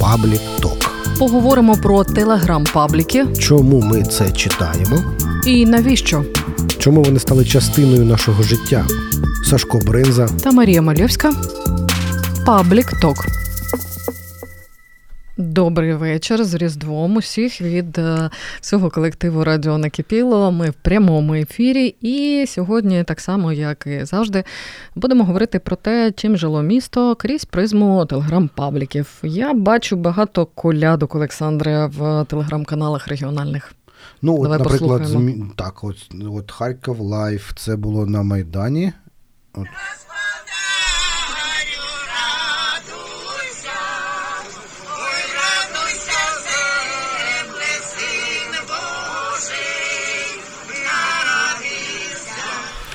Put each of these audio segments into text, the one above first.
Паблік Ток. Поговоримо про телеграм-пабліки. Чому ми це читаємо? І навіщо? Чому вони стали частиною нашого життя? Сашко Бринза та Марія Мальовська. Public Talk. Добрий вечір з Різдвом. Усіх від е, всього колективу Радіо Накипіло. Ми в прямому ефірі. І сьогодні, так само як і завжди, будемо говорити про те, чим жило місто крізь призму телеграм-пабліків. Я бачу багато колядок Олександра в телеграм-каналах регіональних. Ну, от, наприклад, змі... так, от, от Харків Life, це було на Майдані. От.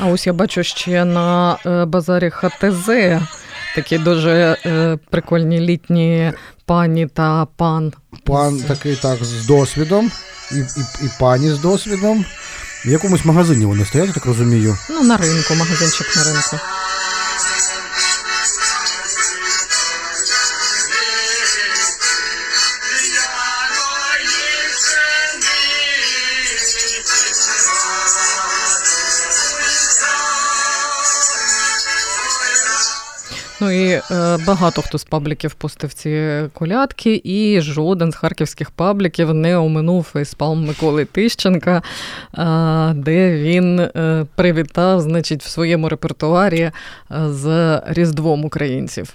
А ось я бачу ще на е, базарі ХТЗ такі дуже е, прикольні літні пані та пан. Пан такий так з досвідом, і, і, і пані з досвідом. В якомусь магазині вони стоять, так розумію. Ну, на ринку, магазинчик на ринку. Ну і е, багато хто з пабліків пустив ці колядки, і жоден з харківських пабліків не оминув фейспалм Миколи Тищенка, е, де він е, привітав, значить, в своєму репертуарі е, з Різдвом українців.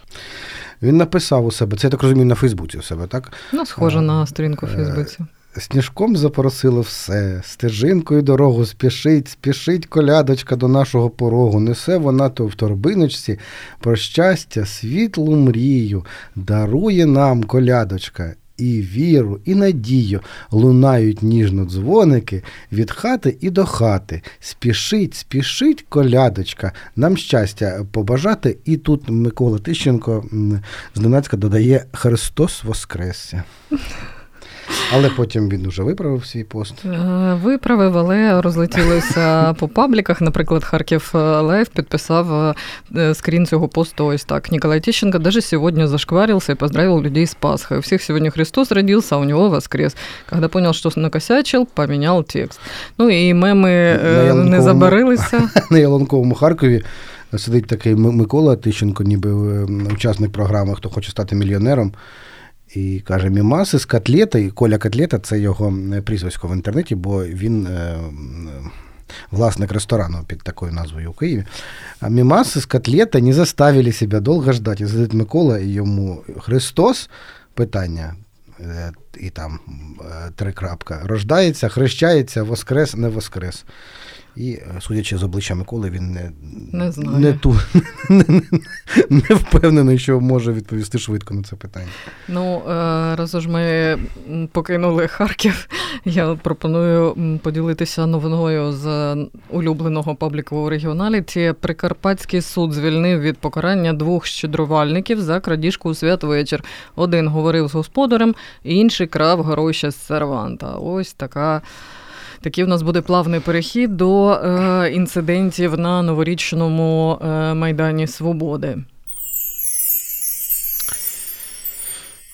Він написав у себе, це я так розумію, на Фейсбуці у себе, так? Ну, схоже на сторінку в Фейсбуці. Сніжком запросило все, стежинкою дорогу спішить, спішить колядочка до нашого порогу. Несе вона то в торбиночці про щастя, світлу мрію, дарує нам колядочка. І віру, і надію лунають ніжно дзвоники від хати і до хати. Спішить, спішить колядочка, нам щастя побажати. І тут Микола Тищенко зненацька додає Христос Воскресся. Але потім він уже виправив свій пост. Е, виправив, але розлетілося по пабліках. Наприклад, Харків Life підписав е, скрін цього посту ось так. Николай Тищенко даже сегодня зашкварился и поздравил людей с Пасхой. У всех сегодня Христос родился, а у него воскрес. Когда понял, что накосячил, поменял текст. Ну і меми е, не забарилися. На Ялонковому Харкові сидить такий Микола Тищенко, ніби учасник програми Хто хоче стати мільйонером. І каже, мімаси з котлета, і Коля Котлета це його прізвисько в інтернеті, бо він е, власник ресторану під такою назвою у Києві. А мімаси з котлета не заставили себе довго ждати. Задить Микола і йому Христос питання. Е, і там е, три крапка. Рождається, хрещається, воскрес, не воскрес. І, е, судячи з обличчя Миколи, він не не, знаю. не, ту, не, не впевнений, що може відповісти швидко на це питання. Ну, е, раз ж ми покинули Харків, я пропоную поділитися новиною з улюбленого пабліку у регіоналіті. Прикарпатський суд звільнив від покарання двох щедрувальників за крадіжку у святвечір. Один говорив з господарем, інший крав гроші з серванта. Ось така. Такий у нас буде плавний перехід до е, інцидентів на новорічному е, Майдані Свободи.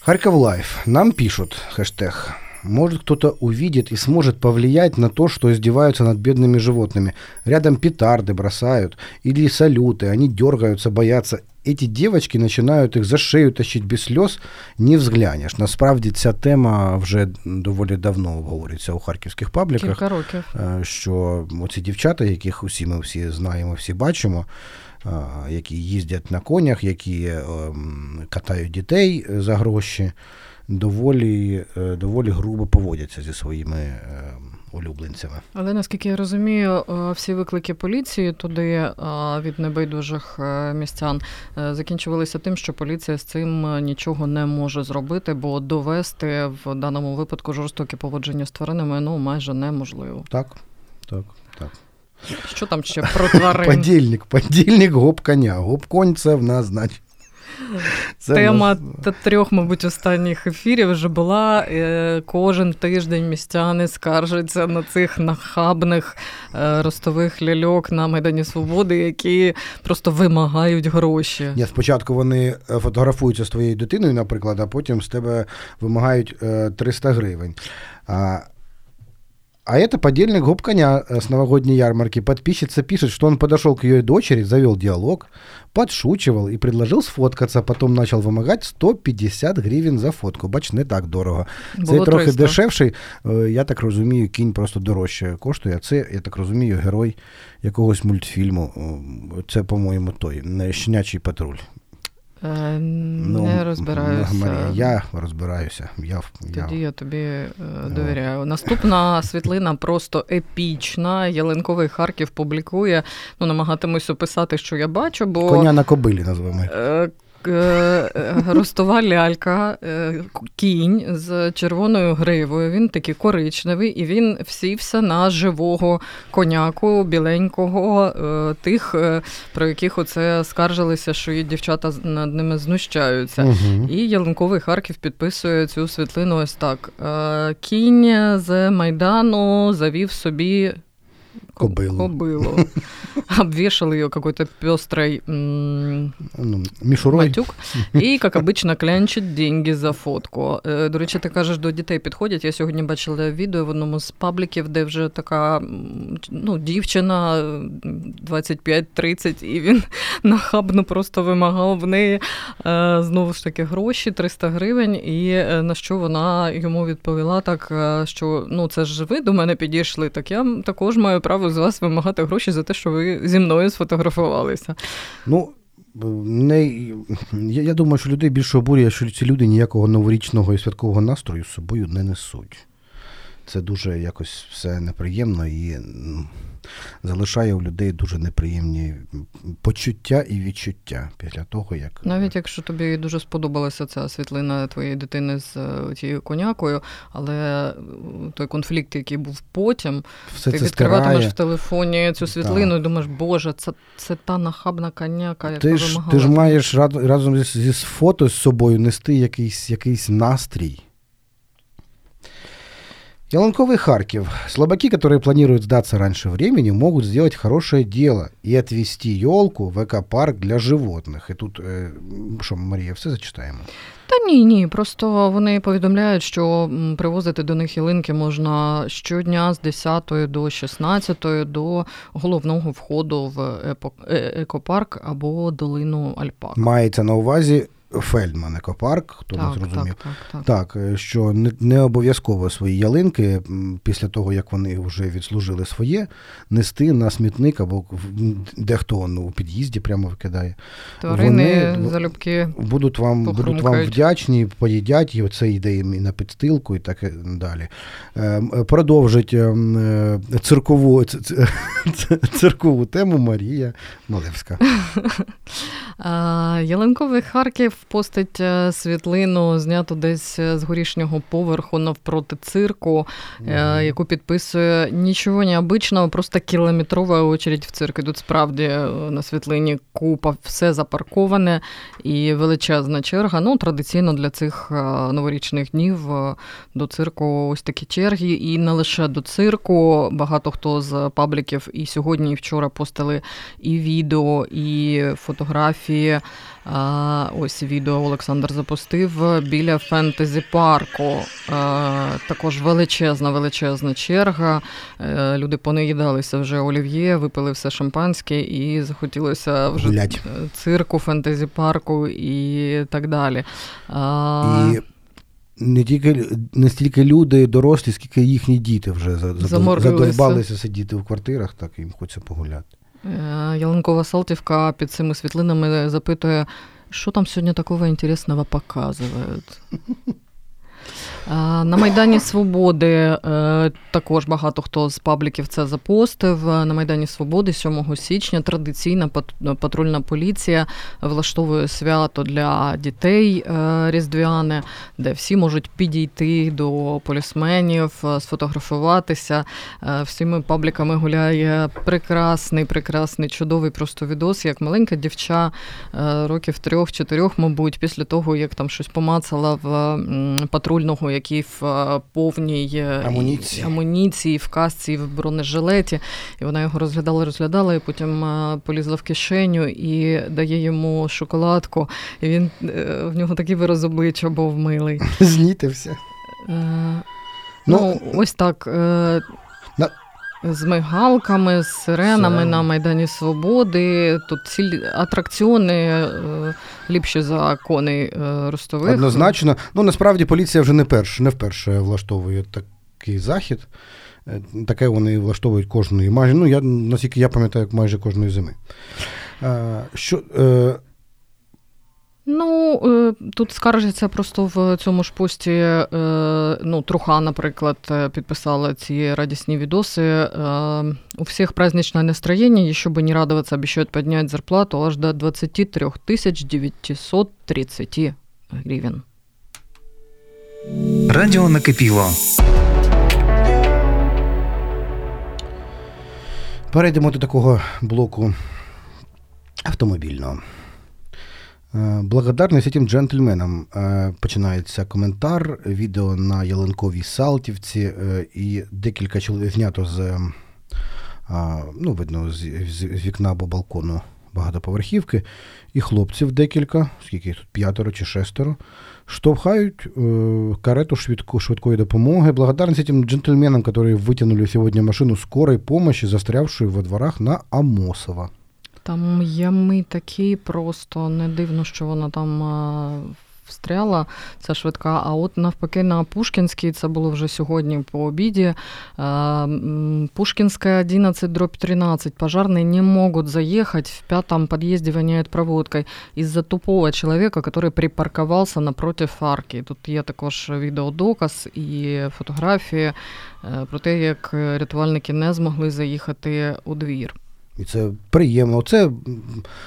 Харьков Life. Нам пишут, хэштег, может кто-то увидит и сможет повлиять на то, что издеваются над бедными животными. Рядом петарды бросают или салюты, они дергаются, боятся эти девочки починають їх за шею тащити без сльоз, не взглянеш. Насправді ця тема вже доволі давно обговорюється у харківських пабліках. Кілька років. Е, що оці дівчата, яких усі ми всі знаємо, всі бачимо, е, які їздять на конях, які ем, катають дітей за гроші, доволі, е, доволі грубо поводяться зі своїми ем, улюбленцями. Але наскільки я розумію, е, всі виклики поліції туди е, від небайдужих е, містян закінчувалися тим, що поліція з цим нічого не може зробити, бо довести в даному випадку жорстоке поводження з тваринами ну майже неможливо. Так, так, так. Що там ще про тварин? Подільник, подільник гоп коня. Гоп конь це в нас, значить. Це Тема нас... трьох, мабуть, останніх ефірів вже була. Е, кожен тиждень містяни скаржаться на цих нахабних е, ростових ляльок на Майдані Свободи, які просто вимагають гроші. Ні, Спочатку вони е, фотографуються з твоєю дитиною, наприклад, а потім з тебе вимагають 300 гривень. А это подельник гоп коня с новогодней ярмарки. Подписчица пишет, что он подошел к ее дочери, завел диалог, подшучивал и предложил сфоткаться, потом начал вимагати 150 гривень за фотку. Бач, не так дорого. Було Цей трохи 300. дешевший, я так розумію, кінь просто дорожче коштує. А це, я так розумію, герой якогось мультфільму. Це, по-моєму, той щенячий патруль. Е, ну, Не розбираюся. Марія, я розбираюся. Я, Тоді я, я тобі е, довіряю. Наступна світлина просто епічна. Ялинковий Харків публікує. Ну, намагатимусь описати, що я бачу, бо. Коня на кобилі називаємо. Е, ростова лялька, е, кінь з червоною гривою. Він такий коричневий, і він всівся на живого коняку, біленького, е, тих, про яких оце скаржилися, що дівчата над ними знущаються. Угу. І Ялинковий Харків підписує цю світлину ось так: кінь з Майдану завів собі. Кобылу. Кобылу. Обвешал ее какой-то пестрой ну, мішурой. матюк. І, як обично, клянчить деньги за фотку. Е, до речі, ти кажеш, до дітей підходять. Я сьогодні бачила відео в одному з пабліків, де вже така ну, дівчина 25-30, і він нахабно просто вимагав в неї е, знову ж таки гроші 300 гривень. І е, на що вона йому відповіла так, що ну це ж ви до мене підійшли, так я також маю право з вас вимагати гроші за те, що ви зі мною сфотографувалися. Ну, не, я, я думаю, що людей більше обурює, що ці люди ніякого новорічного і святкового настрою з собою не несуть. Це дуже якось все неприємно і залишає у людей дуже неприємні почуття і відчуття після того, як навіть якщо тобі дуже сподобалася ця світлина твоєї дитини з е, тією конякою, але е, той конфлікт, який був потім, Все ти це відкриватимеш стирає. в телефоні цю світлину так. і думаєш, Боже, це це та нахабна коняка, яка ти ж, вимагала. Ти ж маєш разом зі фото з собою нести якийсь, якийсь настрій. Яланковый Харьков. Слабаки, которые планируют сдаться раньше времени, могут сделать хорошее дело и отвести елку в экопарк для животных. І тут що, Марія, все зачитаємо? Та ні, ні. Просто вони повідомляють, що привозити до них ялинки можна щодня з 10 до 16 до головного входу в е, екопарк або долину Альпак. Мається на увазі Фельдман екопарк, хто так, не зрозумів. Так, так, так. Е, що не, не обов'язково свої ялинки після того, як вони вже відслужили своє, нести на смітник або дехто ну, у під'їзді прямо викидає. Тварини вони залюбки будуть вам будуть вам вдячні, поїдять, і оце йде і на підстилку, і так далі. Ем, продовжить ем, е, циркову циркову тему Марія Малевська. Ялинковий Харків постить е, світлину, зняту десь е, з горішнього поверху навпроти цирку, mm-hmm. яку підписує нічого необичного, просто кілометрова очередь в цирк. Тут справді на світлині купа все запарковане і величезна черга. Ну, традиційно для цих новорічних днів до цирку ось такі черги. І не лише до цирку. Багато хто з пабліків і сьогодні, і вчора постили і відео, і фотографії. Ось відео Олександр запустив біля фентезі парку. Також величезна, величезна черга. Е, люди понаїдалися вже олів'є, випили все шампанське і захотілося вже Гулять. цирку, фентезі парку і так далі. І не тільки не стільки люди дорослі, скільки їхні діти вже задовбалися сидіти в квартирах, так їм хочеться погуляти. Е, Ялинкова Салтівка під цими світлинами запитує, що там сьогодні такого інтересного показують. На Майдані Свободи е, також багато хто з пабліків це запостив. На Майдані Свободи 7 січня традиційна патрульна поліція влаштовує свято для дітей е, різдвяне, де всі можуть підійти до полісменів, е, сфотографуватися. Всіми пабліками гуляє прекрасний, прекрасний, чудовий просто відос, як маленька дівча років трьох-чотирьох, мабуть, після того, як там щось помацала в патрульного який в е, повній е, амуніції, амуніції в касці, в бронежилеті. І вона його розглядала, розглядала, і потім е, полізла в кишеню і дає йому шоколадку. І він в нього такий вираз обличчя був милий. Знітився. Ну, ну, ось так. З мигалками, з сиренами Сирен. на Майдані Свободи. Тут ці атракціони е, ліпші за коней е, ростових. Однозначно. Ну насправді поліція вже не перш, не вперше влаштовує такий захід. Е, таке вони влаштовують кожної майже. Ну, я наскільки я пам'ятаю, майже кожної зими. Що Ну, е, тут скаржиться просто в цьому ж пості. Е, ну, Труха, наприклад, е, підписала ці радісні відоси. У всіх праздничное настроєння, і щоб не радуватися, обещают підняти зарплату аж до 23 тисяч 930 гривень. Радіо накипіло. Перейдемо до такого блоку автомобільного. Е, благодарність цим джентльменам е, починається коментар, відео на Ялинковій Салтівці, е, і декілька чоловік знято з ну, видно, з, з вікна або балкону багатоповерхівки, і хлопців декілька, скільки їх тут п'ятеро чи шестеро, штовхають карету швидко, швидкої допомоги. Благодарність цим джентльменам, які витягнули сьогодні машину скорої помощи, застрявшую во дворах на Амосова. Там ями такі, просто не дивно, що вона там встряла, ця швидка. А от навпаки, на Пушкінській, це було вже сьогодні по обіді. Пушкинская 11 дробь 13. Пожарные не могут заехать. В пятом подъезде воняет проводкой из-за тупого человека, который припарковался напротив арки. Тут є також відеодоказ і фотографії про те, як рятувальники не змогли заїхати у двір. І це приємно. Це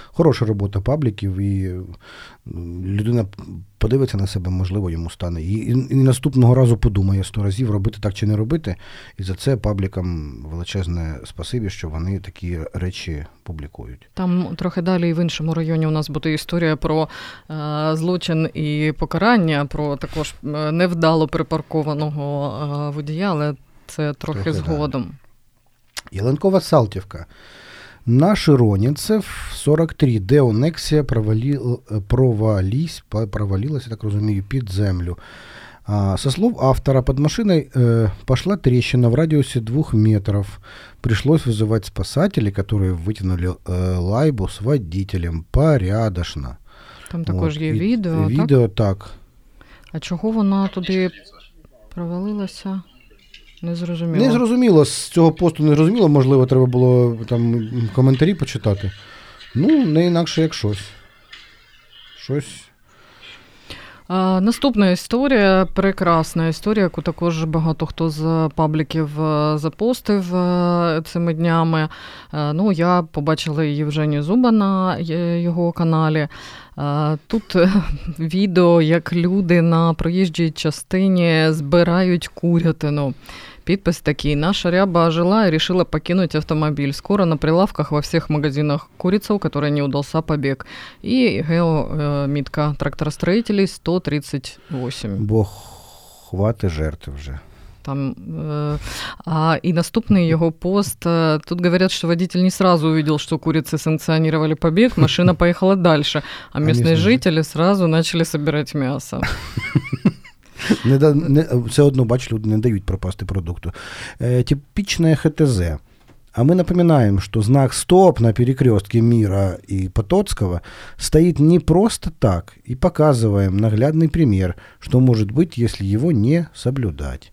хороша робота пабліків, і людина подивиться на себе, можливо, йому стане. І, і, і наступного разу подумає сто разів, робити так чи не робити. І за це паблікам величезне спасибі, що вони такі речі публікують. Там трохи далі і в іншому районі у нас буде історія про е, злочин і покарання, про також е, невдало припаркованого е, водія, але це трохи, трохи згодом. Да. Яленкова Салтівка. На Широнінцев 43 Деонексія провалі, провались, провалилась, я так разумею, під землю. А, со слов автора, под машиной э, пошла трещина в радиусе двух метров. Пришлось вызывать спасателей, которые вытянули э, лайбу с водителем порядочно. Там також є відео. Відео так? так. А чого вона туди провалилася? Не зрозуміло. Не зрозуміло. З цього посту не зрозуміло, можливо, треба було там коментарі почитати. Ну, не інакше як щось. Щось. А, Наступна історія, прекрасна історія, яку також багато хто з пабліків е, запостив е, цими днями. Е, ну, Я побачила Євженію Зуба на його каналі. Тут відео, як люди на проїжджій частині збирають курятину. Підпис такий. Наша ряба ожила и решила покинуть автомобиль. Скоро на прилавках во всех магазинах курица, у которой не удался побег. И геомітка э, тракторостроителей 138. Бо хвати жертв вже. Там, э, а, и наступный его пост. Э, тут говорят, что водитель не сразу увидел, что курицы санкционировали побег, машина поехала дальше, а местные жители сразу начали собирать мясо. Не, не, Все одно, бач, люди не дають пропасти продукту. Э, типичное ХТЗ. А мы напоминаем, что знак «Стоп» на перекрестке Мира и Потоцкого стоит не просто так, и показываем наглядный пример, что может быть, если его не соблюдать.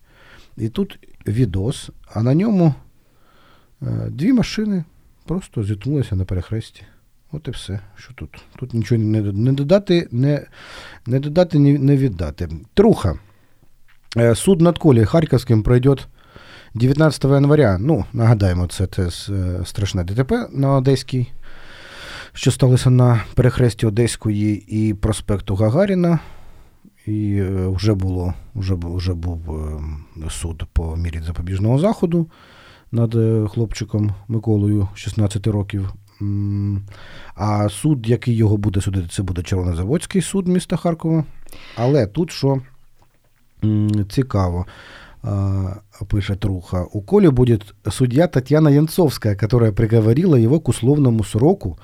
И тут видос, а на ньому э, дві машини просто зіткнулися на перехресті. От і все. Що тут? Тут нічого не не додати, не не додати, не, не віддати. Труха. Суд над Колей Харківським пройде 19 января. Ну, нагадаємо, це це страшне ДТП на Одеській, що сталося на перехресті Одеської і проспекту Гагаріна. І вже було, вже, вже був суд по мірі запобіжного заходу над хлопчиком Миколою 16 років. А суд, який його буде судити, це буде Червонозаводський суд міста Харкова. Але тут що цікаво, пише Труха, у Колі буде суддя Тетяна Янцовська, яка приговорила його к условному сроку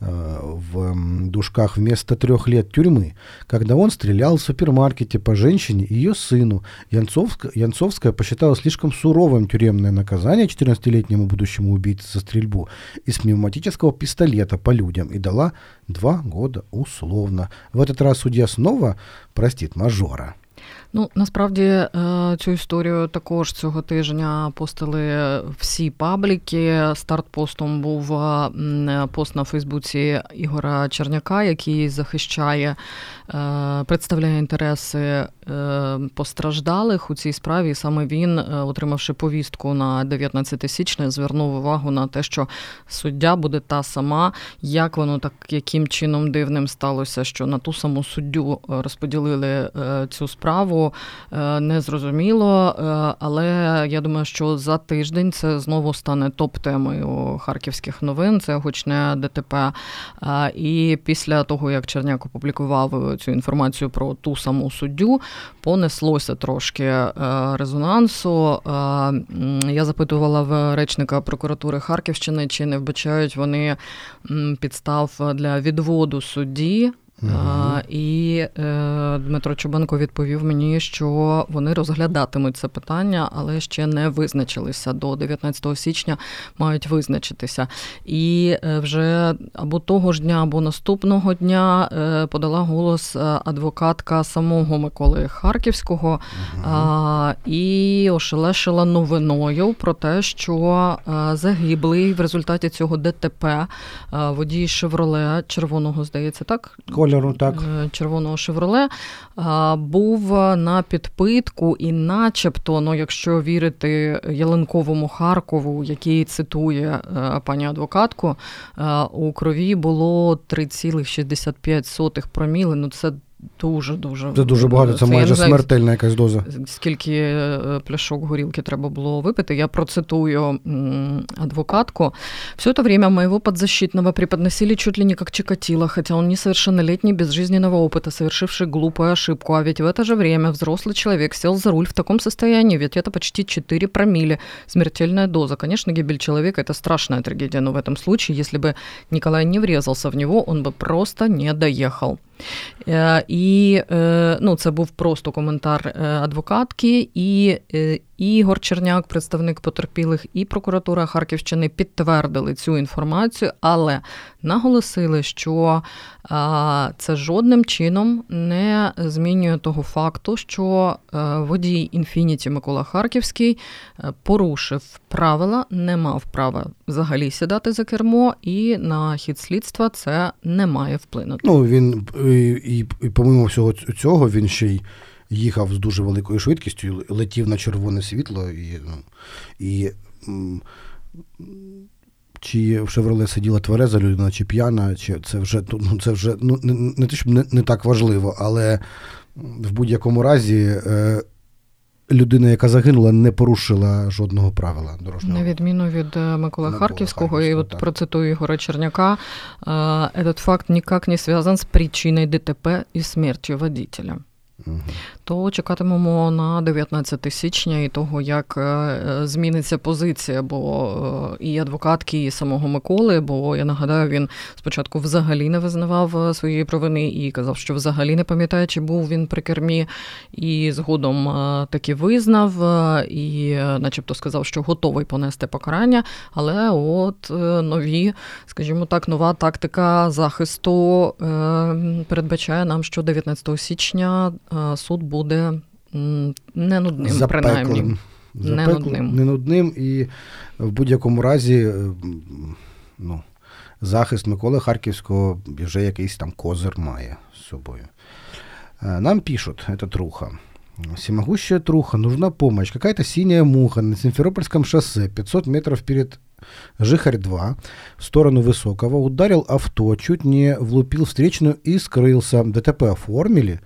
в дужках вместо трех лет тюрьмы, когда он стрелял в супермаркете по женщине и ее сыну. Янцовская, Янцовская посчитала слишком суровым тюремное наказание 14-летнему будущему убийце за стрельбу из пневматического пистолета по людям и дала два года условно. В этот раз судья снова простит мажора. Ну насправді е, цю історію також цього тижня постили всі пабліки. Старт-постом був е, пост на Фейсбуці Ігора Черняка, який захищає, е, представляє інтереси постраждалих у цій справі. Саме він, отримавши повістку на 19 січня, звернув увагу на те, що суддя буде та сама, як воно так яким чином дивним сталося, що на ту саму суддю розподілили цю справу. Е, не зрозуміло, е, але я думаю, що за тиждень це знову стане топ-темою харківських новин. Це гучне ДТП. Е, і після того, як Черняк опублікував цю інформацію про ту саму суддю, понеслося трошки резонансу. Я запитувала в речника прокуратури Харківщини, чи не вбачають вони підстав для відводу судді. Uh-huh. І е, Дмитро Чубенко відповів мені, що вони розглядатимуть це питання, але ще не визначилися. До 19 січня мають визначитися. І е, вже або того ж дня, або наступного дня е, подала голос адвокатка самого Миколи Харківського uh-huh. і ошелешила новиною про те, що загиблий в результаті цього ДТП водій Шевроле червоного здається, так кольору, так е, червоного шевроле був на підпитку, і, начебто, ну, якщо вірити Ялинковому Харкову, який цитує е, пані адвокатку, у крові було 3,65 проміли. Ну це Дуже дуже це дуже багато. Це, це майже знаю, смертельна якась доза. Скільки пляшок горілки треба було выпить. Я процитую адвокатку. Все это время моего подзащитного преподносили чуть ли не как Чикатило, хотя он несовершеннолетний, без жизненного опыта, совершивший глупую ошибку. А ведь в это же время взрослый человек сел за руль в таком состоянии, ведь это почти 4 промилле. Смертельная доза. Конечно, гибель человека – это страшная трагедия, но в этом случае, если бы Николай не врезался в него, он бы просто не доехал. Е, і е, ну, це був просто коментар е, адвокатки, і Ігор Черняк, представник потерпілих, і прокуратура Харківщини підтвердили цю інформацію, але наголосили, що це жодним чином не змінює того факту, що водій інфініті Микола Харківський порушив правила, не мав права взагалі сідати за кермо, і на хід слідства це не має вплинути. Ну він і, і, і помимо всього цього, він ще й їхав з дуже великою швидкістю, летів на червоне світло і. Ну, і чи в Шевроле сиділа твереза людина, чи п'яна, чи це вже ну, це вже ну, не, не те, щоб не, не так важливо, але в будь-якому разі е, людина, яка загинула, не порушила жодного правила дорожнього. На відміну від е, Миколи Харківського, Харківського, і от так. процитую Ігоря Черняка, этот факт никак не зв'язан з причиною ДТП і смертю водителя. То чекатимемо на 19 січня і того, як е, зміниться позиція, бо е, і адвокатки, і самого Миколи. Бо я нагадаю, він спочатку взагалі не визнавав е, своєї провини і казав, що взагалі не пам'ятає, чи був він при кермі, і згодом таки визнав, і, начебто, сказав, що готовий понести покарання. Але от нові, скажімо так, нова тактика захисту передбачає нам, що 19 січня суд буде не нудним, Запеклим. принаймні. Не нудним. не нудним і в будь-якому разі е, ну, захист Миколи Харківського вже якийсь там козир має з собою. Е, нам пишуть, це труха. Всемогущая труха, нужна помощь. Какая-то синяя муха на Симферопольском шоссе, 500 метров перед Жихарь-2, в сторону Высокого, ударил авто, чуть не влупил встречную и скрылся. ДТП оформили,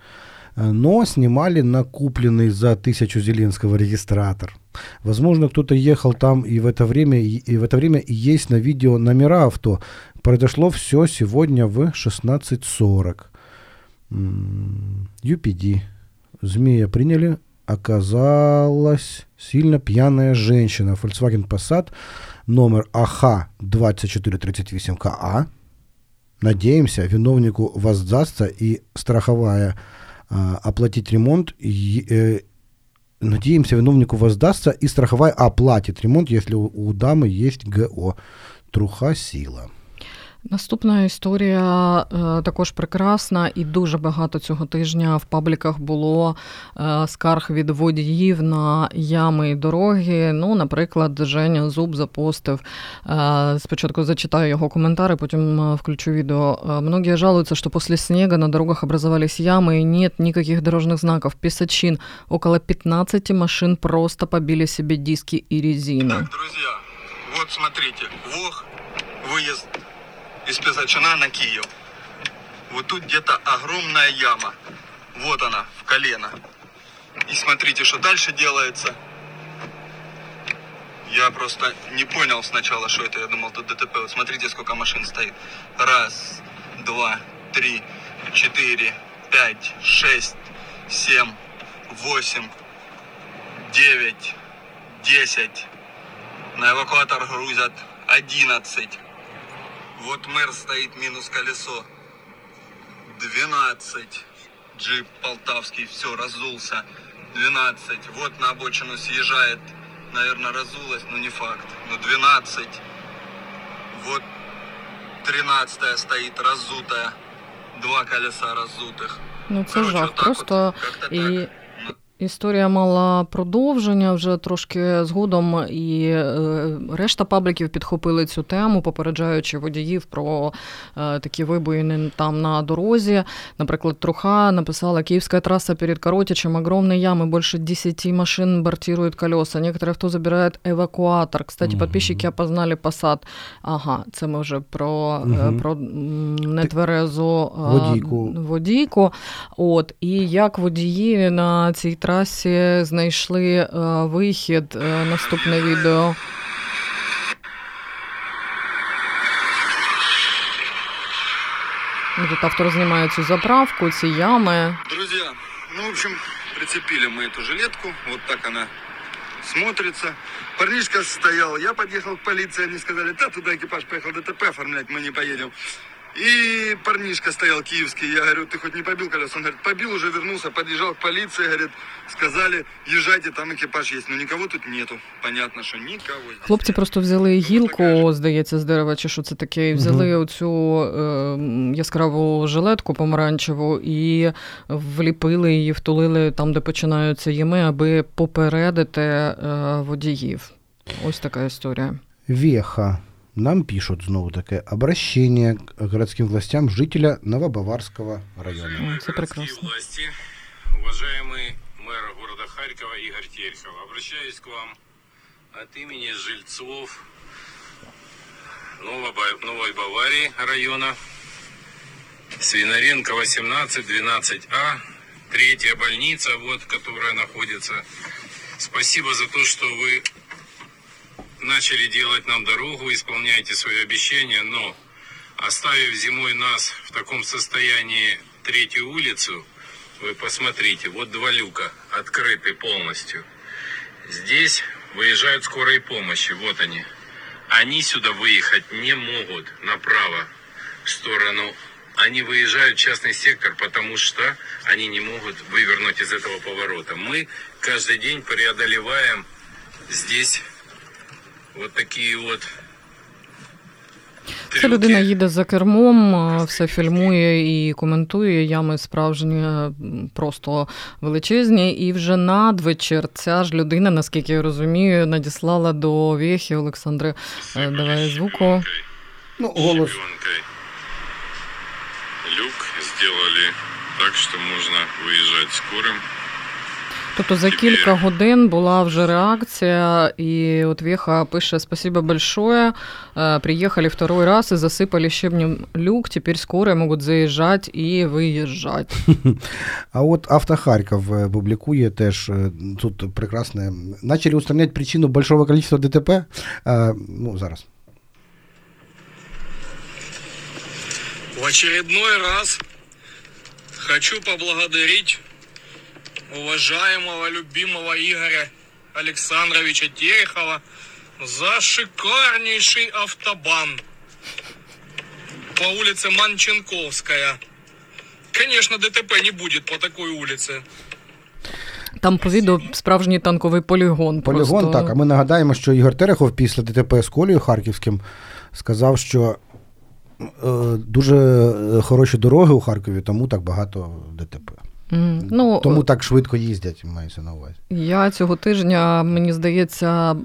но снимали на купленный за тысячу Зеленского регистратор. Возможно, кто-то ехал там и в это время, и в это время есть на видео номера авто. Произошло все сегодня в 16.40. UPD. Змея приняли. Оказалась сильно пьяная женщина. Volkswagen Passat номер АХ-2438КА. Надеемся, виновнику воздастся и страховая а, оплатить ремонт. Э, надеемся, виновнику воздастся и страховая оплатит ремонт, если у дамы есть ГО. Труха сила. Наступна історія е, також прекрасна, і дуже багато цього тижня в пабліках було е, скарг від водіїв на ями і дороги. Ну, наприклад, Женя Зуб запостив. Е, спочатку зачитаю його коментари, потім включу відео. Многие жалуются, что после снега на дорогах образовались ямы и нет никаких дорожных знаков. Песочин. Около 15 машин просто побили себе диски и резину. Так, друзья, вот смотрите, Вог, выезд из Песочина на Киев. Вот тут где-то огромная яма. Вот она, в колено. И смотрите, что дальше делается. Я просто не понял сначала, что это. Я думал, тут ДТП. Вот смотрите, сколько машин стоит. Раз, два, три, четыре, пять, шесть, семь, восемь, девять, десять. На эвакуатор грузят одиннадцать. Вот мэр стоит минус колесо. 12. Джип полтавский, все, разулся. 12. Вот на обочину съезжает. Наверное, разулась, но не факт. Но 12. Вот 13 стоит разутая. Два колеса разутых. Ну це Короче, жах. Вот Просто вот, і Історія мала продовження вже трошки згодом, і е, решта пабліків підхопили цю тему, попереджаючи водіїв про е, такі вибоїни там на дорозі. Наприклад, Труха написала Київська траса перед Коротичем, огромные ями, більше 10 машин бортируют колеса. Некоторые авто забирают евакуатор. Кстати, подписчики опознали посад. Ага, це ми вже про, угу. про нетверезу водійку. водійку. От, І як водії на цій трасі трасі знайшли е, вихід. Е, наступне відео. Тут автор знімає цю заправку, ці ями. Друзі, ну, в общем, прицепили мы эту жилетку. Вот так она смотрится. Парнишка стоял, я подъехал к полиции, они сказали, да, туда экипаж поехал ДТП оформлять, мы не поедем. И парнишка стоял киевский, я говорю, ты хоть не побил колеса? Он говорит, побил, уже вернулся, подъезжал к полиции, говорит, сказали, езжайте, там екіпаж є. Ну нікого тут нету. Понятно, що нікого. Хлопці просто взяли гілку, здається, з дерева, чи що це таке, і взяли угу. оцю е, яскраву жилетку помаранчеву і вліпили її, втулили там, де починаються ями, аби попередити е, водіїв. Ось така історія. Веха. Нам пишут снова такое обращение к городским властям жителя Новобаварского района. Это прекрасно. власти, уважаемый мэр города Харькова Игорь Терехов, обращаюсь к вам от имени жильцов Новой Баварии района, Свинаренко 18, 12А, третья больница, вот, которая находится. Спасибо за то, что вы начали делать нам дорогу, исполняйте свои обещания, но оставив зимой нас в таком состоянии третью улицу, вы посмотрите, вот два люка открыты полностью. Здесь выезжают скорые помощи, вот они. Они сюда выехать не могут направо, в сторону. Они выезжают в частный сектор, потому что они не могут вывернуть из этого поворота. Мы каждый день преодолеваем здесь От такі от. Ця людина їде за кермом, все фільмує і коментує. Ями справжні просто величезні. І вже надвечір ця ж людина, наскільки я розумію, надіслала до Вєхи Олександри. Е, давай звуку. Ну, голос. Люк зробили так, що можна виїжджати скорим. що за кілька годин була вже реакція, і от Веха пише: Спасибо большое. Э, приехали второй раз и засыпали щебнем люк. Теперь скорые могут заезжать и выезжать. А от Автохарков е, публікує теж е, тут прекрасне. Начали устранять причину большого количества ДТП. А, ну, зараз. В очередной раз хочу поблагодарить уважаемого, любимого Игоря Александровича Терехова за шикарнейший автобан по улице Манченковская. Конечно, ДТП не будет по такой улице. Там по відео справжній танковий полігон. Полігон, просто. так. А ми нагадаємо, що Ігор Терехов після ДТП з колею Харківським сказав, що е, дуже хороші дороги у Харкові, тому так багато ДТП. Ну, Тому так швидко їздять, мається на увазі. Я цього тижня, мені здається,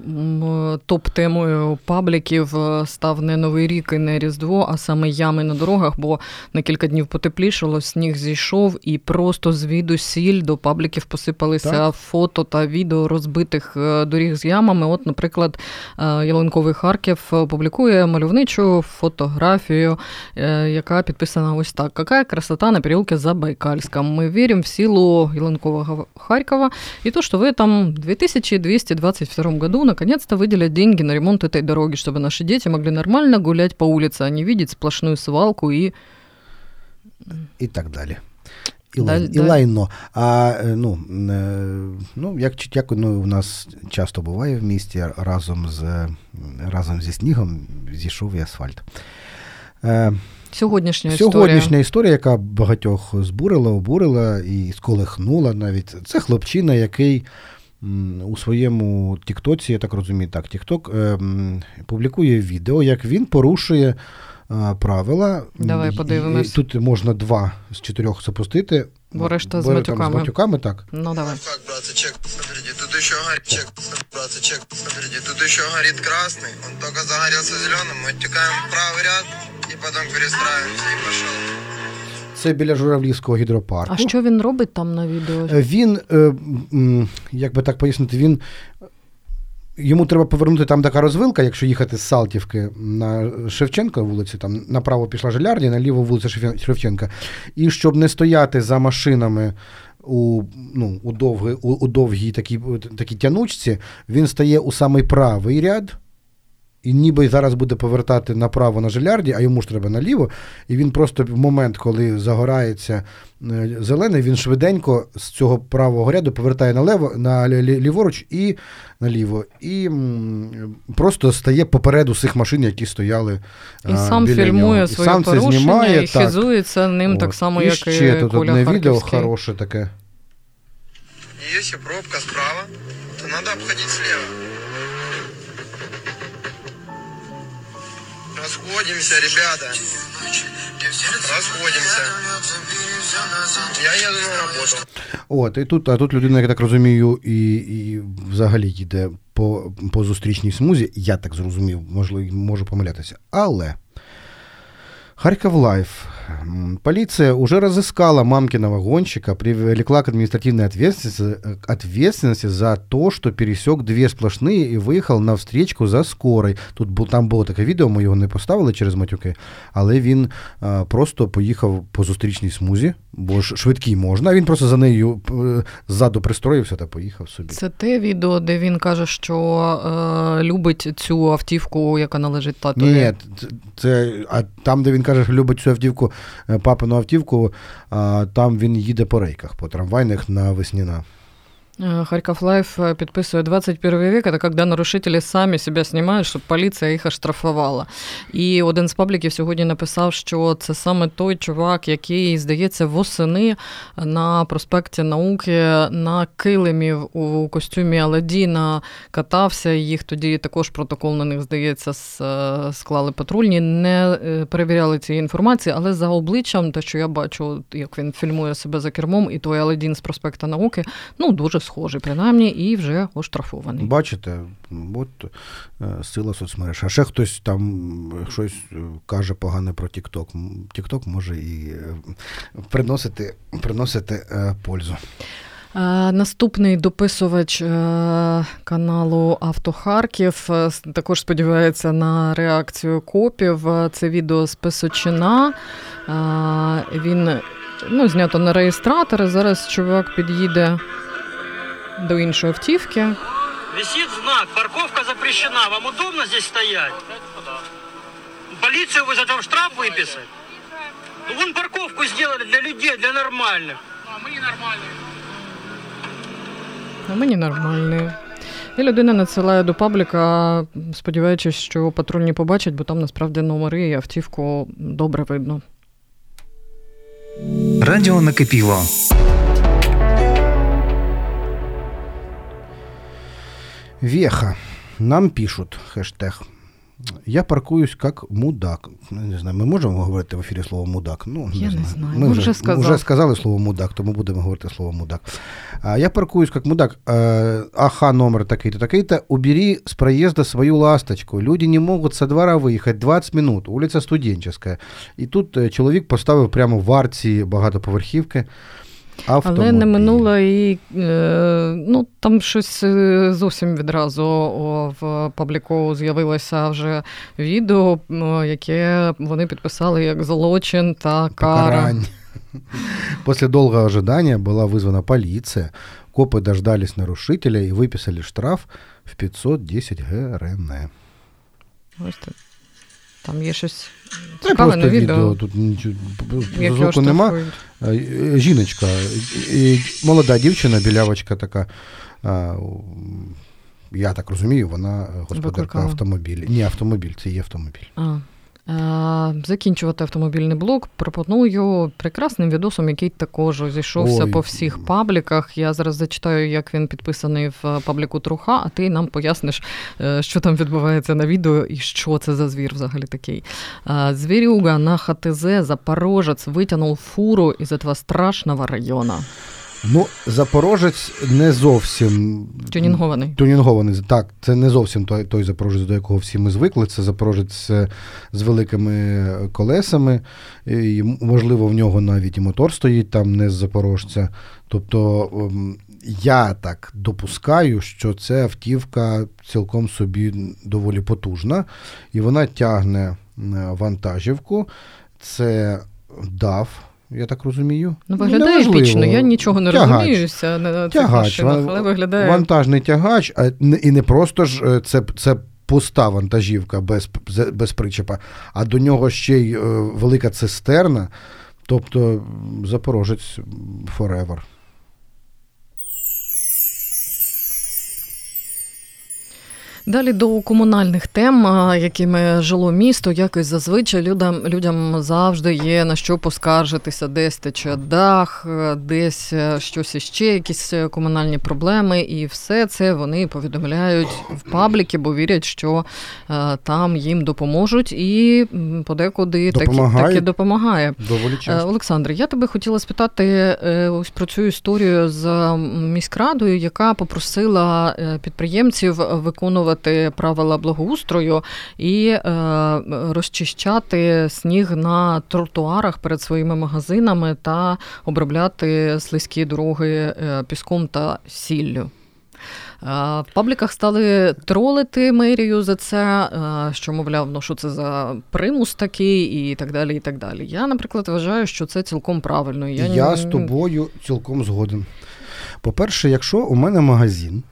топ-темою пабліків е, став не Новий рік і не Різдво, а саме ями на дорогах, бо на кілька днів потеплішало, сніг зійшов, і просто звідусіль до пабліків посипалися Так. фото та відео розбитих е, доріг з ямами. От, наприклад, е, Ялинковий Харків е, публікує мальовничу фотографію, е, яка підписана ось так: Какая красота на переулке Забайкальском. Ми віримо в силу Ялинкового Харькова и то, что в этом 2222 году наконец-то выделят деньги на ремонт этой дороги, чтобы наши дети могли нормально гулять по улице, а не видеть сплошную свалку и... І так далі. І, Даль- лай, і даль- лайно. А е, ну, е, ну як, як ну, у нас часто буває в місті, разом з разом зі снігом зійшов і асфальт. Сьогоднішня Сьогоднішня історія. історія, яка багатьох збурила, обурила і сколихнула навіть. Це хлопчина, який у своєму Тіктоці, я так розумію, так, Тікток е, публікує відео, як він порушує е, правила. Давай подивимось. Тут можна два з чотирьох запустити. Бо решта з Бо там матюками. З матюками, так. Ну, давай. Так, братцы, чек, смотрите, тут еще горит, чек, братцы, чек, смотрите, тут еще горит красный, он только загорелся зеленым, мы текаем в правый ряд и потом перестраиваемся и пошел. Це біля Журавлівського гідропарку. А що він робить там на відео? Е, Він, е, м, як би так пояснити, він. Йому треба повернути там така розвилка, якщо їхати з Салтівки на Шевченка вулиці, там направо пішла Жилярді, наліво вулиця Шевченка. І щоб не стояти за машинами у, ну, у, довги, у, у довгій такій, такій тянучці, він стає у самий правий ряд. І ніби зараз буде повертати направо на Жилярді, а йому ж треба наліво. І він просто в момент, коли загорається е, зелений, він швиденько з цього правого ряду повертає налево, на лі- лі- ліворуч і наліво. І просто стає попереду всіх машин, які стояли. І а, сам біля фільмує нього. І сам це знімає, і так. хизується ним так само, і як ще і тут одне відео хороше таке. Если пробка справа, то надо обходить слева. Расходимся, ребята. Расходимся. Я еду на работу. От, і тут, а тут людина, я так розумію, і, і взагалі йде по, по зустрічній смузі. Я так зрозумів, можливо, можу помилятися. Але Харьков Life. М, Полиция уже разыскала мамкиного гонщика, привлекла к административной ответственности, э, ответственности за то, что пересек две сплошные и виїхав на встречку за скорой. Тут бу- там було таке відео, ми його не поставили через матюки, але він е, просто поїхав по зустрічній смузі, бо ж швидкий можна. а Він просто за нею е, ззаду пристроївся та поїхав собі. Це те відео, де він каже, що е, любить цю автівку, яка належить татові. Ні, це, це а там, де він каже, що любить цю автівку, е, папину автівку, а, там він їде по рейках, по трамвайних на Весніна. Э, Харьков Лайф э, подписывает 21 век, это когда нарушители самі себе знімають, щоб поліція їх оштрафувала. І один з пабліків сьогодні написав, що це саме той чувак, який, здається, восени на проспекті науки на килимі у костюмі Аладдіна катався. Їх тоді також протокол на них, здається, с- е, склали патрульні. Не е, перевіряли цієї інформації, але за обличчям, те, що я бачу, як він фільмує себе за кермом, і той Аладдін з проспекта науки, ну дуже схожий, принаймні, і вже оштрафований. Бачите, от е, сила соцмереж. А ще хтось там е, щось е, каже погане про. М, TikTok може і приносити, приносити пользу. Наступний дописувач каналу Автохарків також сподівається на реакцію копів. Це відео з Песочина. Він ну, знято на реєстратори. Зараз чувак під'їде до іншої автівки. Висит знак, парковка запрещена. Вам удобно здесь стоять? Полицию вызвать, вам штраф выписать? Ну, вон парковку сделали для людей, для нормальных. А мы ненормальные. А мені нормальний. І людина надсилає до пабліка, сподіваючись, що патрульні побачать, бо там насправді номери і автівку добре видно. Радіо накипіло. Веха. Нам пишут, хэштег. Я паркуюсь как мудак. Ну, не знаю, ми можемо говорити в ефірі слово мудак? Ну, Я не знаю. не знаю. Ми вже, вже сказали. вже сказали слово мудак, тому будемо говорити слово мудак. А, я паркуюсь как мудак. Э, аха, номер такий-то, такий-то. Убери с проезда свою ласточку. Люди не можуть со двора виїхати 20 минут. Улиця Студенческая. І тут е, чоловік поставив прямо в арці багатоповерхівки. Автомобіль. Але не минуло і е, ну, там щось е, зовсім відразу о, в пабліку з'явилося вже відео, о, яке вони підписали як злочин та кара. покарань. После долгого ожидания была вызвана полиция. Копы дождались нарушителя и выписали штраф в 510 грн. Ось тут. Там є щось цікаве просто на відео. відео, тут нічого звуку нема. Жіночка, молода дівчина, білявочка така. Я так розумію, вона господарка Викликала. автомобіля. Ні, автомобіль, це є автомобіль. А. Е, Закінчувати автомобільний блок пропоную прекрасним відосом, який також зійшовся Ой. по всіх пабліках. Я зараз зачитаю, як він підписаний в пабліку Труха, а ти нам поясниш, е, що там відбувається на відео і що це за звір взагалі такий. Е, Звірюга на ХТЗ Запорожець витягнув фуру із этого страшного району. Ну, Запорожець не зовсім Тюнінгований. Тюнінгований. Так, це не зовсім той, той запорожець, до якого всі ми звикли. Це запорожець з великими колесами. І, можливо, в нього навіть і мотор стоїть там не з запорожця. Тобто ем, я так допускаю, що це автівка цілком собі доволі потужна, і вона тягне е, вантажівку. Це DAF, я так розумію. Ну, виглядає ну, епічно. Я нічого не Тягач. розуміюся на цих Тягач, машинах, але виглядає. вантажний тягач, а не- і не просто ж е, це, це пуста вантажівка без, без причепа, а до нього ще й е, велика цистерна. Тобто Запорожець м, Далі до комунальних тем, якими жило місто, якось зазвичай людям, людям завжди є на що поскаржитися, десь тече дах, е, десь е, щось іще, якісь е, комунальні проблеми, і все це вони повідомляють в пабліки, бо вірять, що там їм допоможуть, і подекуди таки, Допомагають. таки допомагає. Доволі часто. Олександр, я тебе хотіла спитати ось про цю історію з міськрадою, яка попросила підприємців виконувати правила благоустрою і е, розчищати сніг на тротуарах перед своїми магазинами та обробляти слизькі дороги е, піском та сіллю. Е, В пабліках стали тролити мерію за це, що, мовляв, ну що це за примус такий, і так далі. і так далі. Я, наприклад, вважаю, що це цілком правильно. Я, Я з тобою цілком згоден. По-перше, якщо у мене магазин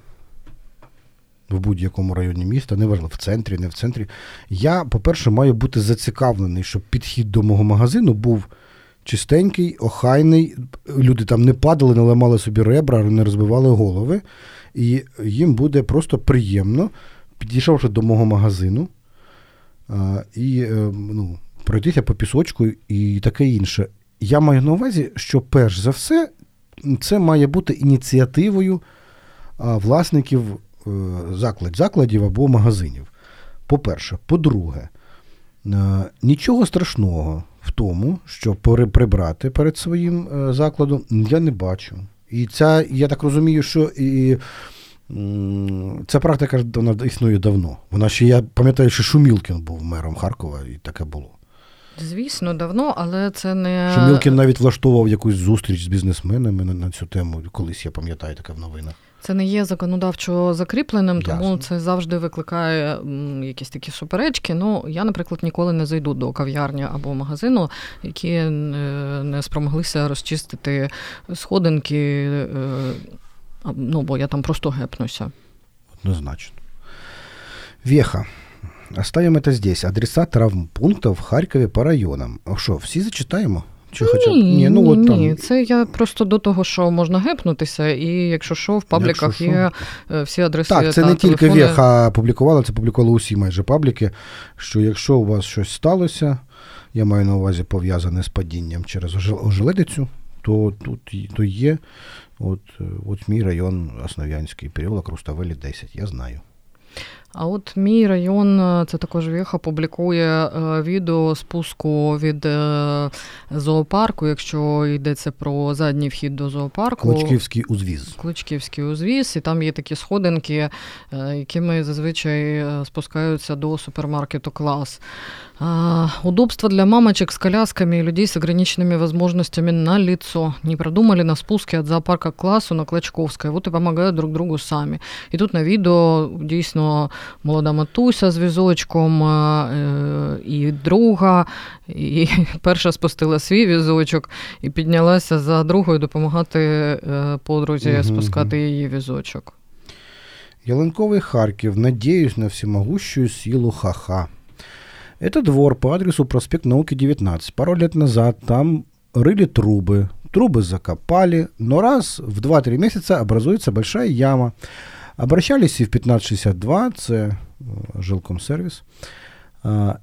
в будь-якому районі міста, неважливо, в центрі, не в центрі, я, по-перше, маю бути зацікавлений, щоб підхід до мого магазину був чистенький, охайний. Люди там не падали, не ламали собі ребра, не розбивали голови. І їм буде просто приємно, підійшовши до мого магазину, і е, ну, пройтися по пісочку і таке інше. Я маю на увазі, що перш за все це має бути ініціативою власників заклад, закладів або магазинів. По-перше. По-друге, е, нічого страшного в тому, що прибрати перед своїм е, закладом я не бачу. І ця, я так розумію, що і. Ця практика вона існує давно. Вона ще, я пам'ятаю, що Шумілкін був мером Харкова, і таке було. Звісно, давно, але це не Що Мілкін навіть влаштовував якусь зустріч з бізнесменами на, на цю тему. Колись я пам'ятаю таке в новинах. Це не є законодавчо закріпленим, Ясно. тому це завжди викликає якісь такі суперечки. Ну, я, наприклад, ніколи не зайду до кав'ярні або магазину, які е, не спромоглися розчистити сходинки. е, Ну, бо я там просто гепнуся. Однозначно. Веха. Оставим это здесь. Адреса травмпунктов в Харькове по районам. А що, всі зачитаємо? Чи хоча б- Ні, ну, от ні, там, це я просто до того, що можна гепнутися, і якщо що, в пабліках є е, всі адреси. Так, це та не тільки телефони. Веха публікувала, це публікували усі майже пабліки, що якщо у вас щось сталося, я маю на увазі пов'язане з падінням через ожел- ожеледицю, то тут то є от, е, от мій район Основ'янський, переулок Руставелі 10, я знаю. А от мій район, е, це також Віха, публікує е, відео спуску від е, зоопарку, якщо йдеться про задній вхід до зоопарку. Клочківський узвіз. Кличківський узвіз, і там є такі сходинки, якими зазвичай спускаються до супермаркету клас. А, Удобство для мамочек с колясками и людей с ограниченными возможностями на лицо. Не продумали на спуске от зоопарка к классу на Клочковской. Вот и помогают друг другу самі. І тут на відео дійсно молода матуся з візочком е, і друга, і перша спустила свій візочок і піднялася за другою допомагати е, подрузі Мгм, спускати її візочок. Ялынковый Харьков. Надеюсь на всемогущую силу ха-ха. Это двор по адресу проспект Науки 19. Пару лет назад там рыли трубы. Трубы закопали, но раз в 2-3 месяца образуется большая яма. Обращались и в 1562, це э, жилкомсервис, а,